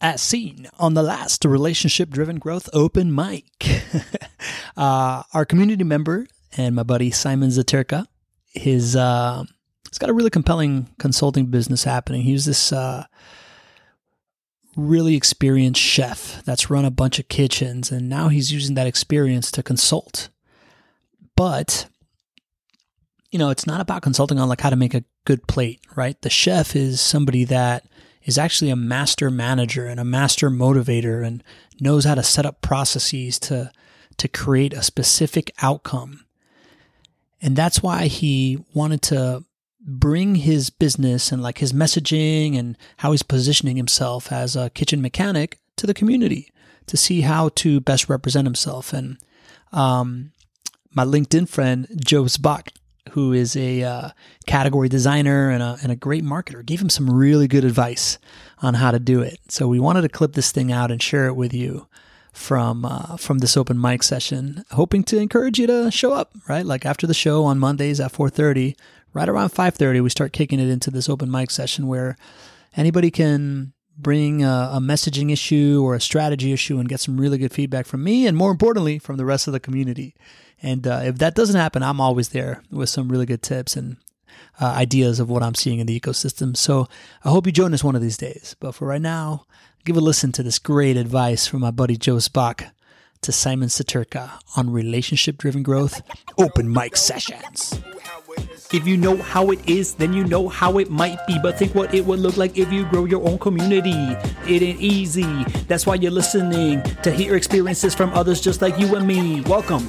as seen on the last relationship driven growth open mic. uh, our community member and my buddy Simon Zatyrka, his uh, he's got a really compelling consulting business happening. He's this uh, really experienced chef that's run a bunch of kitchens, and now he's using that experience to consult. But you know, it's not about consulting on like how to make a good plate, right? The chef is somebody that is actually a master manager and a master motivator and knows how to set up processes to to create a specific outcome. And that's why he wanted to bring his business and like his messaging and how he's positioning himself as a kitchen mechanic to the community to see how to best represent himself. And um, my LinkedIn friend Joe Zboch who is a uh, category designer and a, and a great marketer, gave him some really good advice on how to do it. So we wanted to clip this thing out and share it with you from uh, from this open mic session, hoping to encourage you to show up. Right, like after the show on Mondays at four thirty, right around five thirty, we start kicking it into this open mic session where anybody can bring a, a, messaging issue or a strategy issue and get some really good feedback from me and more importantly from the rest of the community and uh, if that doesn't happen, I'm always there with some really good tips and uh, ideas of what I'm seeing in the ecosystem. So I hope you join us one of these days. But for right now, give a listen to this great advice from my buddy Joe Zboch to Simon Zatyrka on relationship driven growth open mic sessions. If you know how it is, then you know how it might be. But think what it would look like if you grow your own community. It ain't easy. That's why you're listening to hear experiences from others just like you and me. Welcome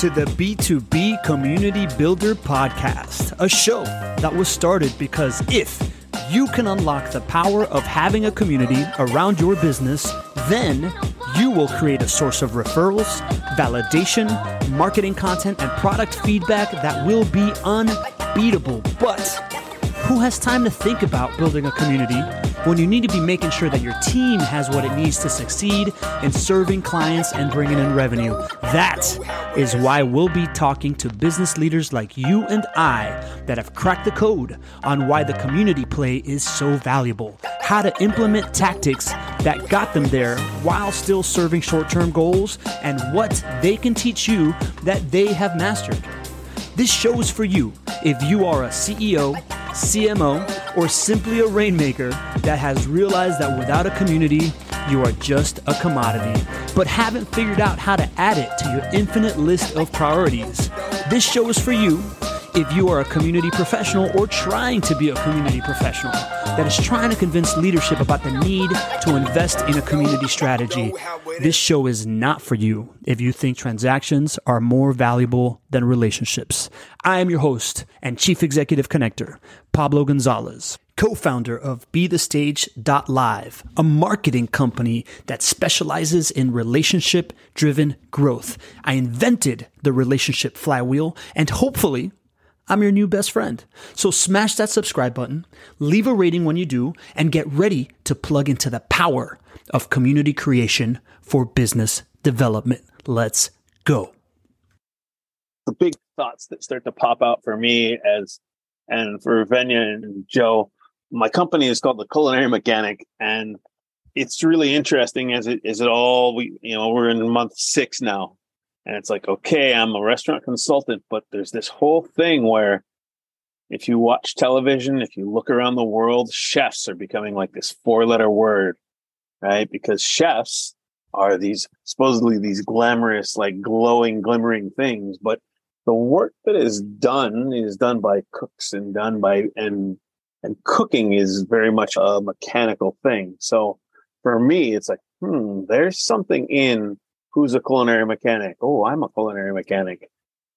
to the B2B Community Builder Podcast, a show that was started because if you can unlock the power of having a community around your business, then you will create a source of referrals, validation, marketing content, and product feedback that will be unbeatable. But who has time to think about building a community when you need to be making sure that your team has what it needs to succeed in serving clients and bringing in revenue. That is why we'll be talking to business leaders like you and I that have cracked the code on why the community play is so valuable, how to implement tactics that got them there while still serving short term goals, and what they can teach you that they have mastered. This show is for you if you are a CEO CMO, or simply a rainmaker that has realized that without a community, you are just a commodity, but haven't figured out how to add it to your infinite list of priorities. This show is for you if you are a community professional or trying to be a community professional that is trying to convince leadership about the need to invest in a community strategy, this show is not for you if you think transactions are more valuable than relationships. I am your host and chief executive connector, Pablo Gonzalez co-founder of BeTheStage.live, a marketing company that specializes in relationship driven growth. I invented the relationship flywheel and hopefully I'm your new best friend. So smash that subscribe button, leave a rating when you do, and get ready to plug into the power of community creation for business development. Let's go. The big thoughts that start to pop out for me as and for Venya and Joe, my company is called the Culinary Mechanic, and it's really interesting as it is it all we you know we're in month six now and it's like, okay, I'm a restaurant consultant, but there's this whole thing where if you watch television, if you look around the world, chefs are becoming like this four letter word, right? Because chefs are these supposedly these glamorous, like glowing, glimmering things, but the work that is done is done by cooks and done by and and cooking is very much a mechanical thing. So for me, it's like, hmm, there's something in who's a culinary mechanic? Oh, I'm a culinary mechanic.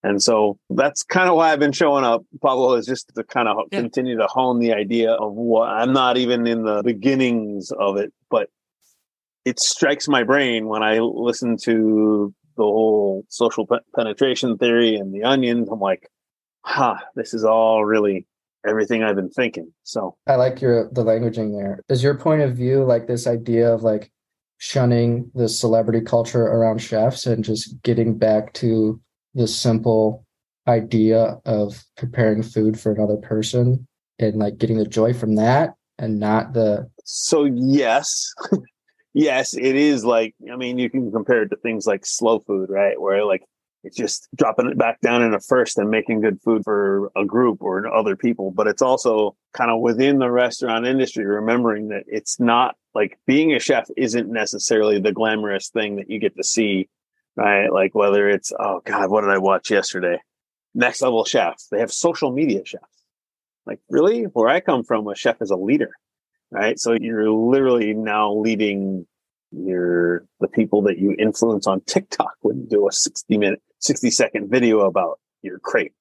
And so that's kind of why I've been showing up, Pablo, is just to kind of yeah. continue to hone the idea of what I'm not even in the beginnings of it, but it strikes my brain when I listen to the whole social pe- penetration theory and the onions. I'm like, ha, huh, this is all really everything I've been thinking. So I like your the languaging there. Is your point of view like this idea of like shunning the celebrity culture around chefs and just getting back to the simple idea of preparing food for another person and like getting the joy from that and not the so yes yes, it is like I mean, you can compare it to things like slow food, right? Where like it's just dropping it back down in a first and making good food for a group or other people. But it's also kind of within the restaurant industry, remembering that it's not like being a chef isn't necessarily the glamorous thing that you get to see, right? Like whether it's, oh God, what did I watch yesterday? Next level chefs. They have social media chefs. Like, really? Where I come from, a chef is a leader, right? So you're literally now leading your the people that you influence on TikTok when you do a 60 minute 60 second video about your crepe,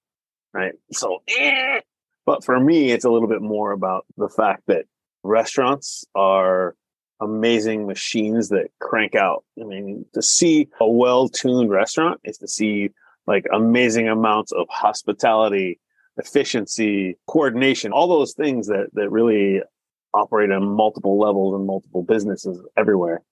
right? So, eh. but for me, it's a little bit more about the fact that restaurants are amazing machines that crank out. I mean, to see a well tuned restaurant is to see like amazing amounts of hospitality, efficiency, coordination, all those things that, that really operate on multiple levels and multiple businesses everywhere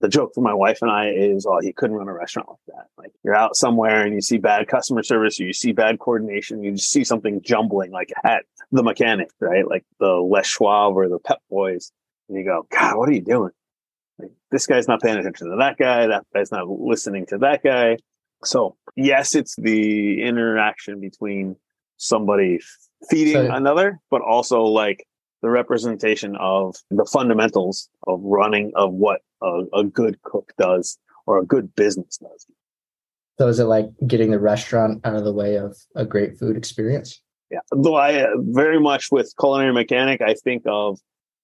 the joke for my wife and I is, oh, you couldn't run a restaurant like that. Like you're out somewhere and you see bad customer service, or you see bad coordination, you just see something jumbling like at the mechanic, right? Like the Les Schwab or the Pep Boys. And you go, God, what are you doing? Like, this guy's not paying attention to that guy. That guy's not listening to that guy. So yes, it's the interaction between somebody feeding so, another, but also like the representation of the fundamentals of running of what a, a good cook does or a good business does. So is it like getting the restaurant out of the way of a great food experience? Yeah. Though I uh, very much with culinary mechanic, I think of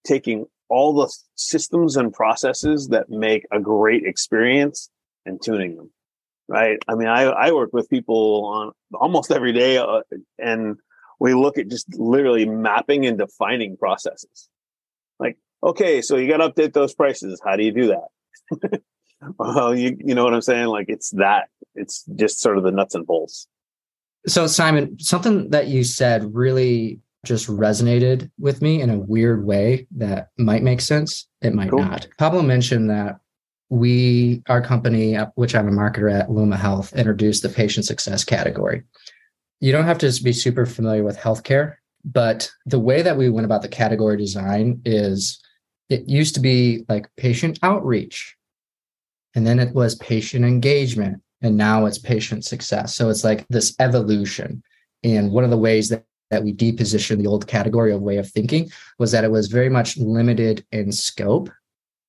taking all the systems and processes that make a great experience and tuning them. Right. I mean, I, I work with people on almost every day uh, and we look at just literally mapping and defining processes. Like, okay, so you got to update those prices. How do you do that? well, you you know what I'm saying? Like, it's that. It's just sort of the nuts and bolts. So, Simon, something that you said really just resonated with me in a weird way that might make sense. It might cool. not. Pablo mentioned that we, our company, uh, which I'm a marketer at Luma Health, introduced the patient success category you don't have to be super familiar with healthcare, but the way that we went about the category design is it used to be like patient outreach, and then it was patient engagement, and now it's patient success. So it's like this evolution. And one of the ways that that we depositioned the old category of way of thinking was that it was very much limited in scope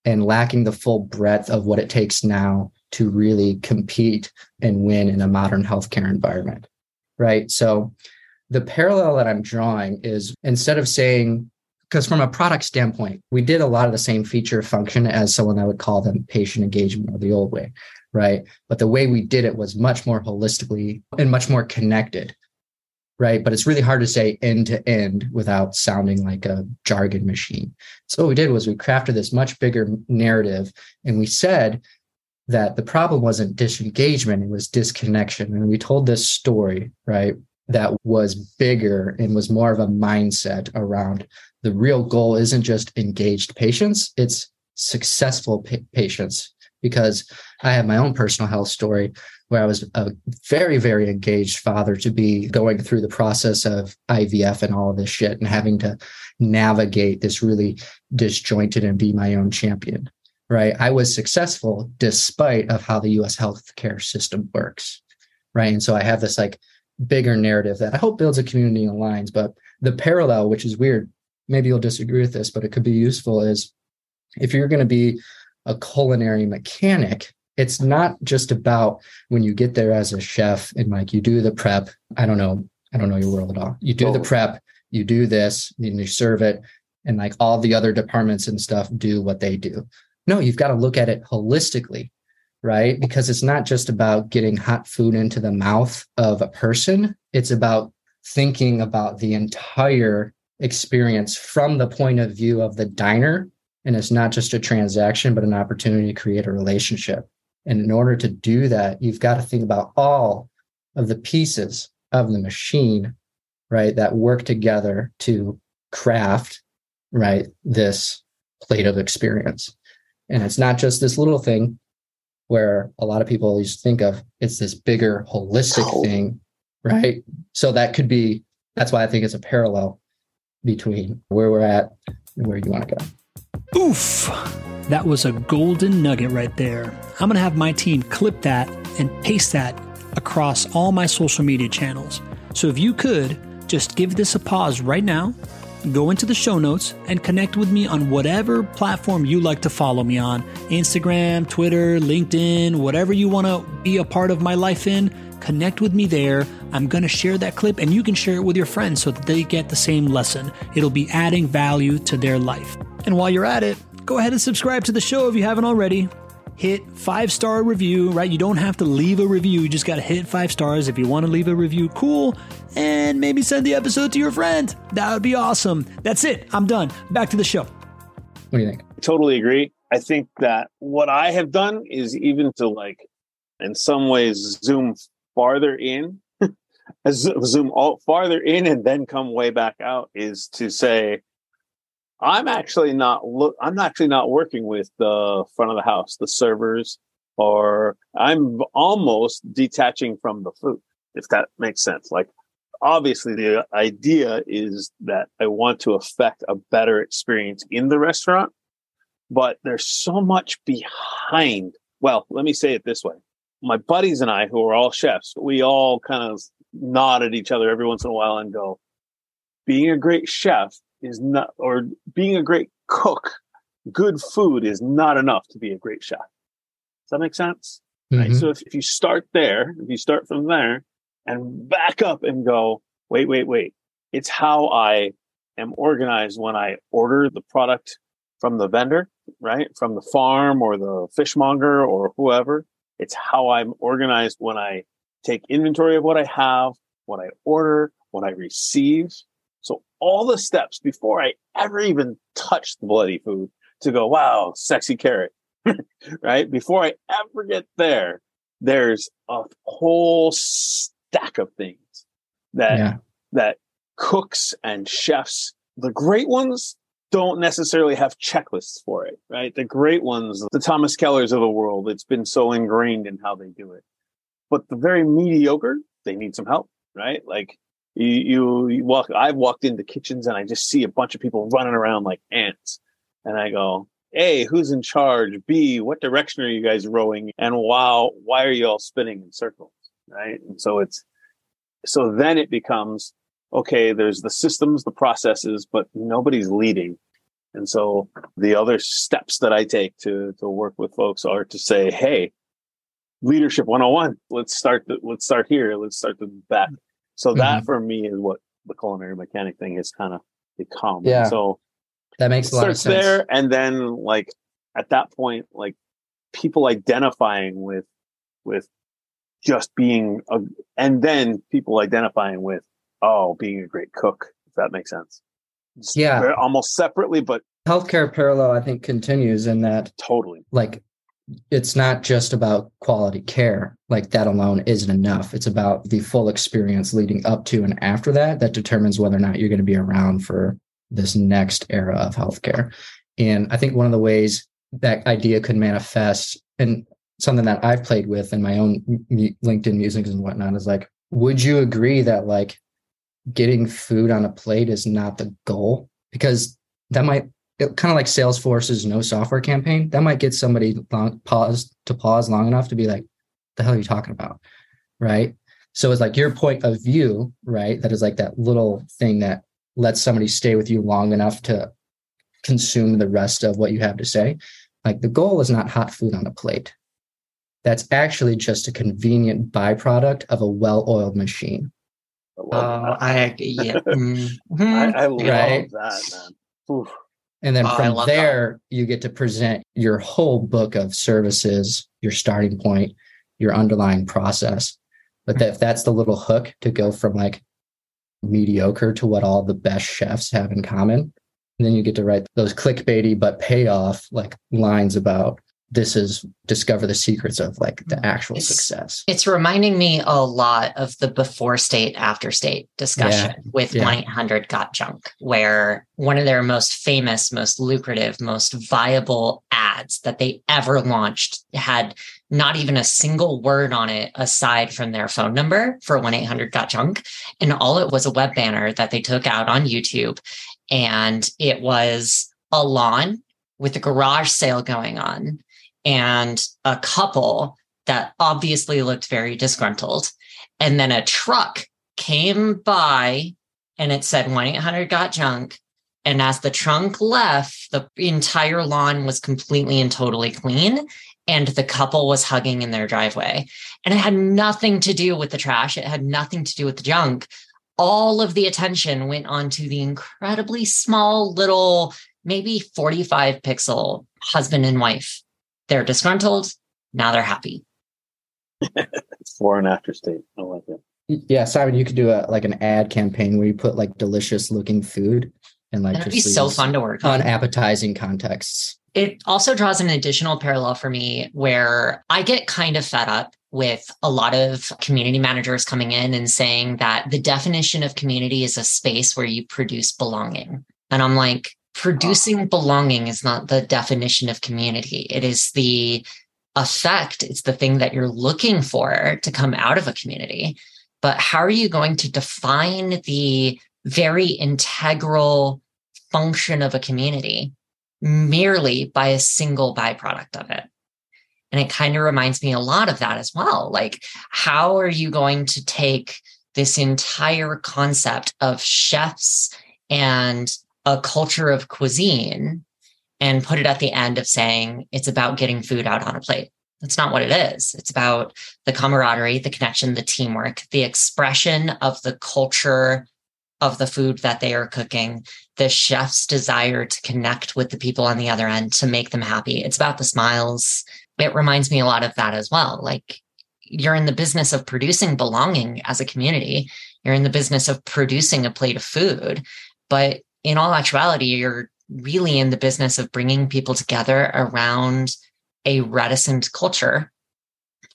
and lacking the full breadth of what it takes now to really compete and win in a modern healthcare environment right? So the parallel that I'm drawing is instead of saying, because from a product standpoint, we did a lot of the same feature function as someone that would call them patient engagement or the old way, right? But the way we did it was much more holistically and much more connected, right? But it's really hard to say end to end without sounding like a jargon machine. So what we did was we crafted this much bigger narrative and we said that the problem wasn't disengagement, it was disconnection. And we told this story, right, that was bigger and was more of a mindset around the real goal isn't just engaged patients, it's successful pa- patients. Because I have my own personal health story where I was a very, very engaged father to be going through the process of IVF and all of this shit and having to navigate this really disjointed and be my own champion right? I was successful despite of how the US healthcare system works, right? And so I have this like bigger narrative that I hope builds a community and aligns. But the parallel, which is weird, maybe you'll disagree with this, but it could be useful is if you're going to be a culinary mechanic, it's not just about when you get there as a chef and like you do the prep. I don't know. I don't know your world at all. You do the prep, you do this, and you serve it, and like all the other departments and stuff do what they do. No, you've got to look at it holistically, right? Because it's not just about getting hot food into the mouth of a person, it's about thinking about the entire experience from the point of view of the diner. And it's not just a transaction, but an opportunity to create a relationship. And in order to do that, you've got to think about all of the pieces of the machine, right, that work together to craft, right, this plate of experience. And it's not just this little thing where a lot of people always think of it's this bigger holistic oh. thing, right? So that could be that's why I think it's a parallel between where we're at and where you want to go. Oof. That was a golden nugget right there. I'm going to have my team clip that and paste that across all my social media channels. So if you could just give this a pause right now, go into the show notes and connect with me on whatever platform you like to follow me on Instagram, Twitter, LinkedIn, whatever you want to be a part of my life in. Connect with me there. I'm going to share that clip and you can share it with your friends so that they get the same lesson. It'll be adding value to their life. And while you're at it, go ahead and subscribe to the show if you haven't already. Hit five star review, right? You don't have to leave a review. You just got to hit five stars. If you want to leave a review, cool. And maybe send the episode to your friend. That would be awesome. That's it. I'm done. Back to the show. What do you think? totally agree. I think that what I have done is even to like, in some ways, zoom farther in, zoom all farther in, and then come way back out. Is to say, I'm actually not look. I'm actually not working with the front of the house, the servers, or I'm almost detaching from the food. If that makes sense, like obviously the idea is that I want to affect a better experience in the restaurant, but there's so much behind. Well, let me say it this way. My buddies and I, who are all chefs, we all kind of nod at each other every once in a while and go, being a great chef is not, or being a great cook, good food is not enough to be a great chef. Does that make sense? Right. Mhm. So if, if you start there, if you start from there and back up and go, wait, wait, wait, it's how I am organized when I order the product from the vendor, right? From the farm or the fishmonger or whoever. It's how I'm organized when I take inventory of what I have, what I order, what I receive. So all the steps before I ever even touch the bloody food to go, wow, sexy carrot, right? Before I ever get there, there's a whole stack of things that Yeah. that cooks and chefs, the great ones, don't necessarily have checklists for it, right? The great ones, the Thomas Kellers of the world, it's been so ingrained in how they do it. But the very mediocre, they need some help, right? Like you, you, walk, I've walked into kitchens and I just see a bunch of people running around like ants. And I go, A, who's in charge? B, what direction are you guys rowing? And wow, why are you all spinning in circles? Right. And so it's, so then it becomes, okay, there's the systems, the processes, but nobody's leading. And so the other steps that I take to, to work with folks are to say, Hey, leadership 101, let's start, the, let's start here. Let's start the back. So that mm-hmm. for me is what the culinary mechanic thing has kind of become. Yeah. So That makes a lot of sense. there and then like at that point like people identifying with with just being a, and then people identifying with oh being a great cook if that makes sense Just Yeah. almost separately but Healthcare parallel, I think, continues in that totally like it's not just about quality care like that alone isn't enough. It's about the full experience leading up to and after that that determines whether or not you're going to be around for this next era of healthcare. And i think one of the ways that idea could manifest and something that i've played with in my own linkedin musings and whatnot is like would you agree that like getting food on a plate is not the goal? Because that might kind of like Salesforce's no software campaign, that might get somebody long, pause to pause long enough to be like, the hell are you talking about? Right. So it's like your point of view, right? That is like that little thing that lets somebody stay with you long enough to consume the rest of what you have to say. Like the goal is not hot food on a plate. That's actually just a convenient byproduct of a well-oiled machine. I love Oh, that. I yeah. Mhm. I, I love Right. that man Oof. And then Oh, from love that. there, you get to present your whole book of services, your starting point, your underlying process. But that, if that's the little hook to go from like mediocre to what all the best chefs have in common, then you get to write those clickbaity but payoff like lines about this is discover the secrets of like the mm-hmm. actual It's- success. It's reminding me a lot of the before state, after state discussion with yeah. 1 800 Got Junk, where one of their most famous, most lucrative, most viable ads that they ever launched had not even a single word on it aside from their phone number for 1 800 Got Junk. And all it was a web banner that they took out on YouTube. And it was a lawn with a garage sale going on and a couple that obviously looked very disgruntled. And then a truck came by and it said 1 800 got junk. And as the trunk left, the entire lawn was completely and totally clean. And the couple was hugging in their driveway. And it had nothing to do with the trash, it had nothing to do with the junk. All of the attention went onto the incredibly small little, maybe 45 pixel husband and wife. They're disgruntled. Now they're happy. Before and after state. I like it. Yeah, Simon, you could do a like an ad campaign where you put like delicious looking food and like That'd be just so fun to work on. appetizing contexts. it also draws an additional parallel for me where I get kind of fed up with a lot of community managers coming in and saying that the definition of community is a space where you produce belonging. And I'm like, producing belonging is not the definition of community. It is the effect, it's the thing that you're looking for to come out of a community. But how are you going to define the very integral function of a community merely by a single byproduct of it. And it kind of reminds me a lot of that as well. Like, how are you going to take this entire concept of chefs and a culture of cuisine and put it at the end of saying it's about getting food out on a plate? That's not what it is. It's about the camaraderie, the connection, the teamwork, the expression of the culture of the food that they are cooking, the chef's desire to connect with the people on the other end to make them happy. It's about the smiles. It reminds me a lot of that as well. Like you're in the business of producing belonging as a community, you're in the business of producing a plate of food. But in all actuality, you're really in the business of bringing people together around a reticent culture.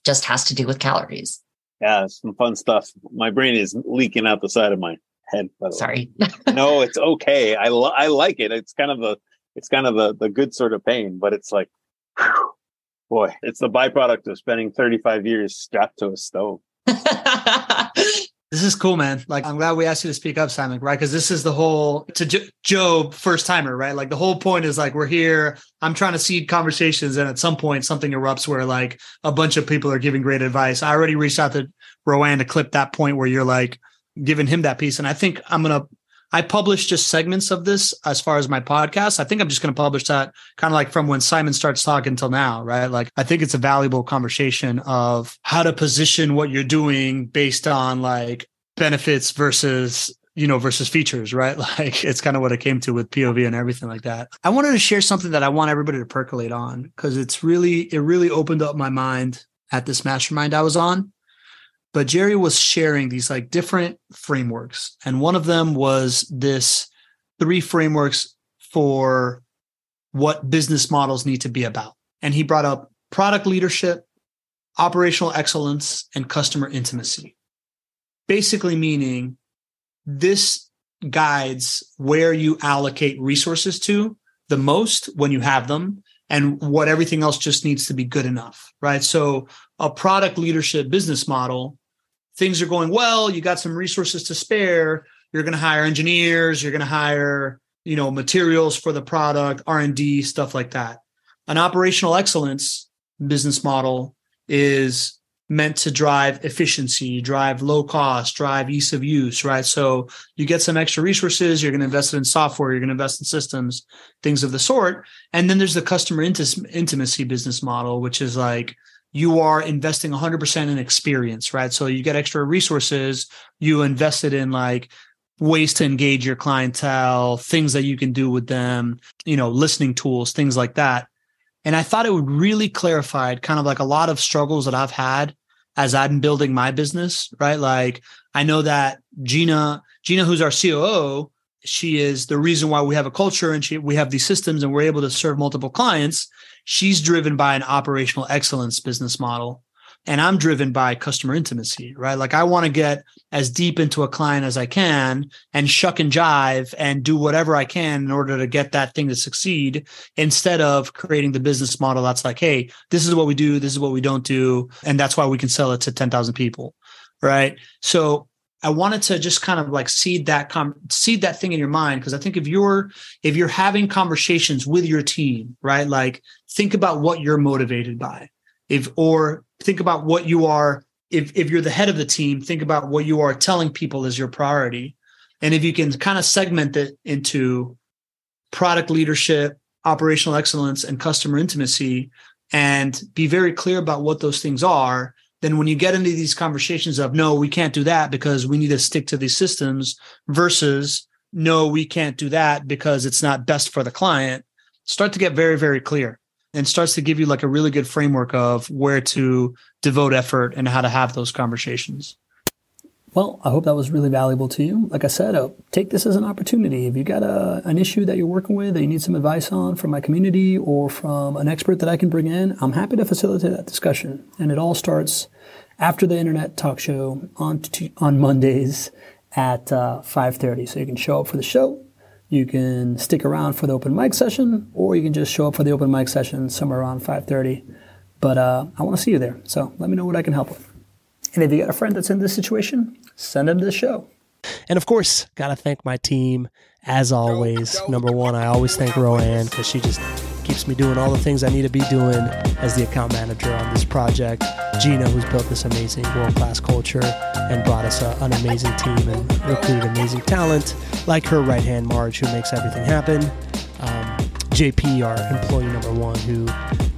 Just has to do with calories. Yeah, some fun stuff. My brain is leaking out the side of my head. The. Sorry. no, it's okay. I lo- I like it. It's kind of a it's kind of the the good sort of pain, but it's like, whew, boy, it's the byproduct of spending 35 years strapped to a stove. This is cool, man. Like, I'm glad we asked you to speak up, Simon, right? Because this is the whole to jo- Joe first timer, right? Like, the whole point is like, we're here. I'm trying to seed conversations. And at some point, something erupts where like a bunch of people are giving great advice. I already reached out to Rowan to clip that point where you're like giving him that piece. And I think I'm going to, I publish just segments of this as far as my podcast. I think I'm just going to publish that kind of like from when Simon starts talking till now, right? Like I think it's a valuable conversation of how to position what you're doing based on like benefits versus you know versus features right like it's kind of what it came to with pov and everything like that i wanted to share something that i want everybody to percolate on because it's really it really opened up my mind at this mastermind i was on but jerry was sharing these like different frameworks and one of them was this three frameworks for what business models need to be about. And he brought up product leadership operational excellence and customer intimacy. Basically meaning this guides where you allocate resources to the most when you have them and what everything else just needs to be good enough right? So a product leadership business model things are going well you got some resources to spare you're going to hire engineers you're going to hire you know materials for the product r&d stuff like that an operational excellence business model is meant to drive efficiency, drive low cost, drive ease of use, right? So you get some extra resources, you're going to invest it in software, you're going to invest in systems, things of the sort. And then there's the customer intimacy business model, which is like you are investing 100% in experience, right? So you get extra resources, you invested in like ways to engage your clientele, things that you can do with them, you know, listening tools, things like that. And I thought it would really clarify kind of like a lot of struggles that I've had as I'm building my business, right? Like I know that Gina, Gina, who's our COO, she is the reason why we have a culture and she, we have these systems and we're able to serve multiple clients. She's driven by an operational excellence business model and I'm driven by customer intimacy, right? Like I want to get as deep into a client as I can and shuck and jive and do whatever I can in order to get that thing to succeed instead of creating the business model that's like, hey, this is what we do, this is what we don't do, and that's why we can sell it to 10,000 people, right? So I wanted to just kind of like seed that com- seed that thing in your mind because I think if you're if you're having conversations with your team, right? Like think about what you're motivated by. If or think about what you are if if you're the head of the team, think about what you are telling people is your priority. And if you can kind of segment it into product leadership, operational excellence and customer intimacy and be very clear about what those things are, then when you get into these conversations of no, we can't do that because we need to stick to these systems versus no, we can't do that because it's not best for the client, start to get very, very clear and starts to give you like a really good framework of where to devote effort and how to have those conversations. Well, I hope that was really valuable to you. Like I said, uh, take this as an opportunity. If you got a, an issue that you're working with that you need some advice on from my community or from an expert that I can bring in, I'm happy to facilitate that discussion. And it all starts after the internet talk show on t- on Mondays at uh, 5:30. So you can show up for the show, you can stick around for the open mic session, or you can just show up for the open mic session somewhere around 5:30. But uh, I want to see you there. So let me know what I can help with. And if you got a friend that's in this situation, send them to the show. And of course, got to thank my team as always. Number one, I always thank Roanne because she just keeps me doing all the things I need to be doing as the account manager on this project. Gina, who's built this amazing world class culture and brought us a, an amazing team and recruited amazing talent, like her right hand Marge, who makes everything happen. Um, JP, our employee number one, who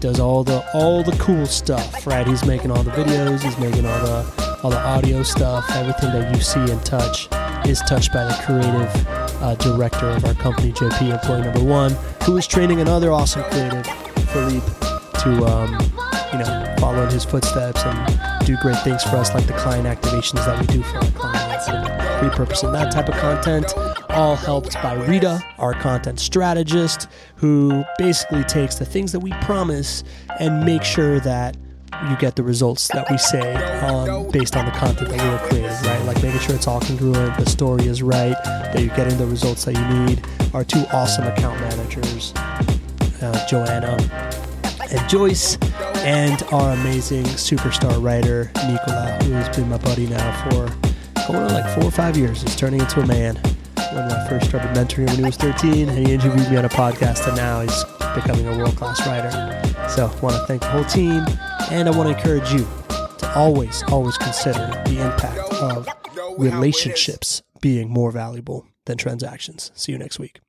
does all the all the cool stuff. Right, he's making all the videos, he's making all the all the audio stuff, everything that you see and touch is touched by the creative uh, director of our company, JP, employee number one, who is training another awesome creative, Philippe, to um, you know follow in his footsteps and do great things for us, like the client activations that we do for our clients and repurposing that type of content all helped by Rita, our content strategist, who basically takes the things that we promise and make sure that you get the results that we say on based on the content that we are creating, right? Like making sure it's all congruent, the story is right, that you're getting the results that you need. Our two awesome account managers, uh, Joanna and Joyce, and our amazing superstar writer, Nicola, who has been my buddy now for going on like four or five years. He's turning into a man when I first started mentoring when he was 13, and he interviewed me on a podcast, and now he's becoming a world class writer. So want to thank the whole team, and I want to encourage you to always, always consider the impact of relationships being more valuable than transactions. See you next week.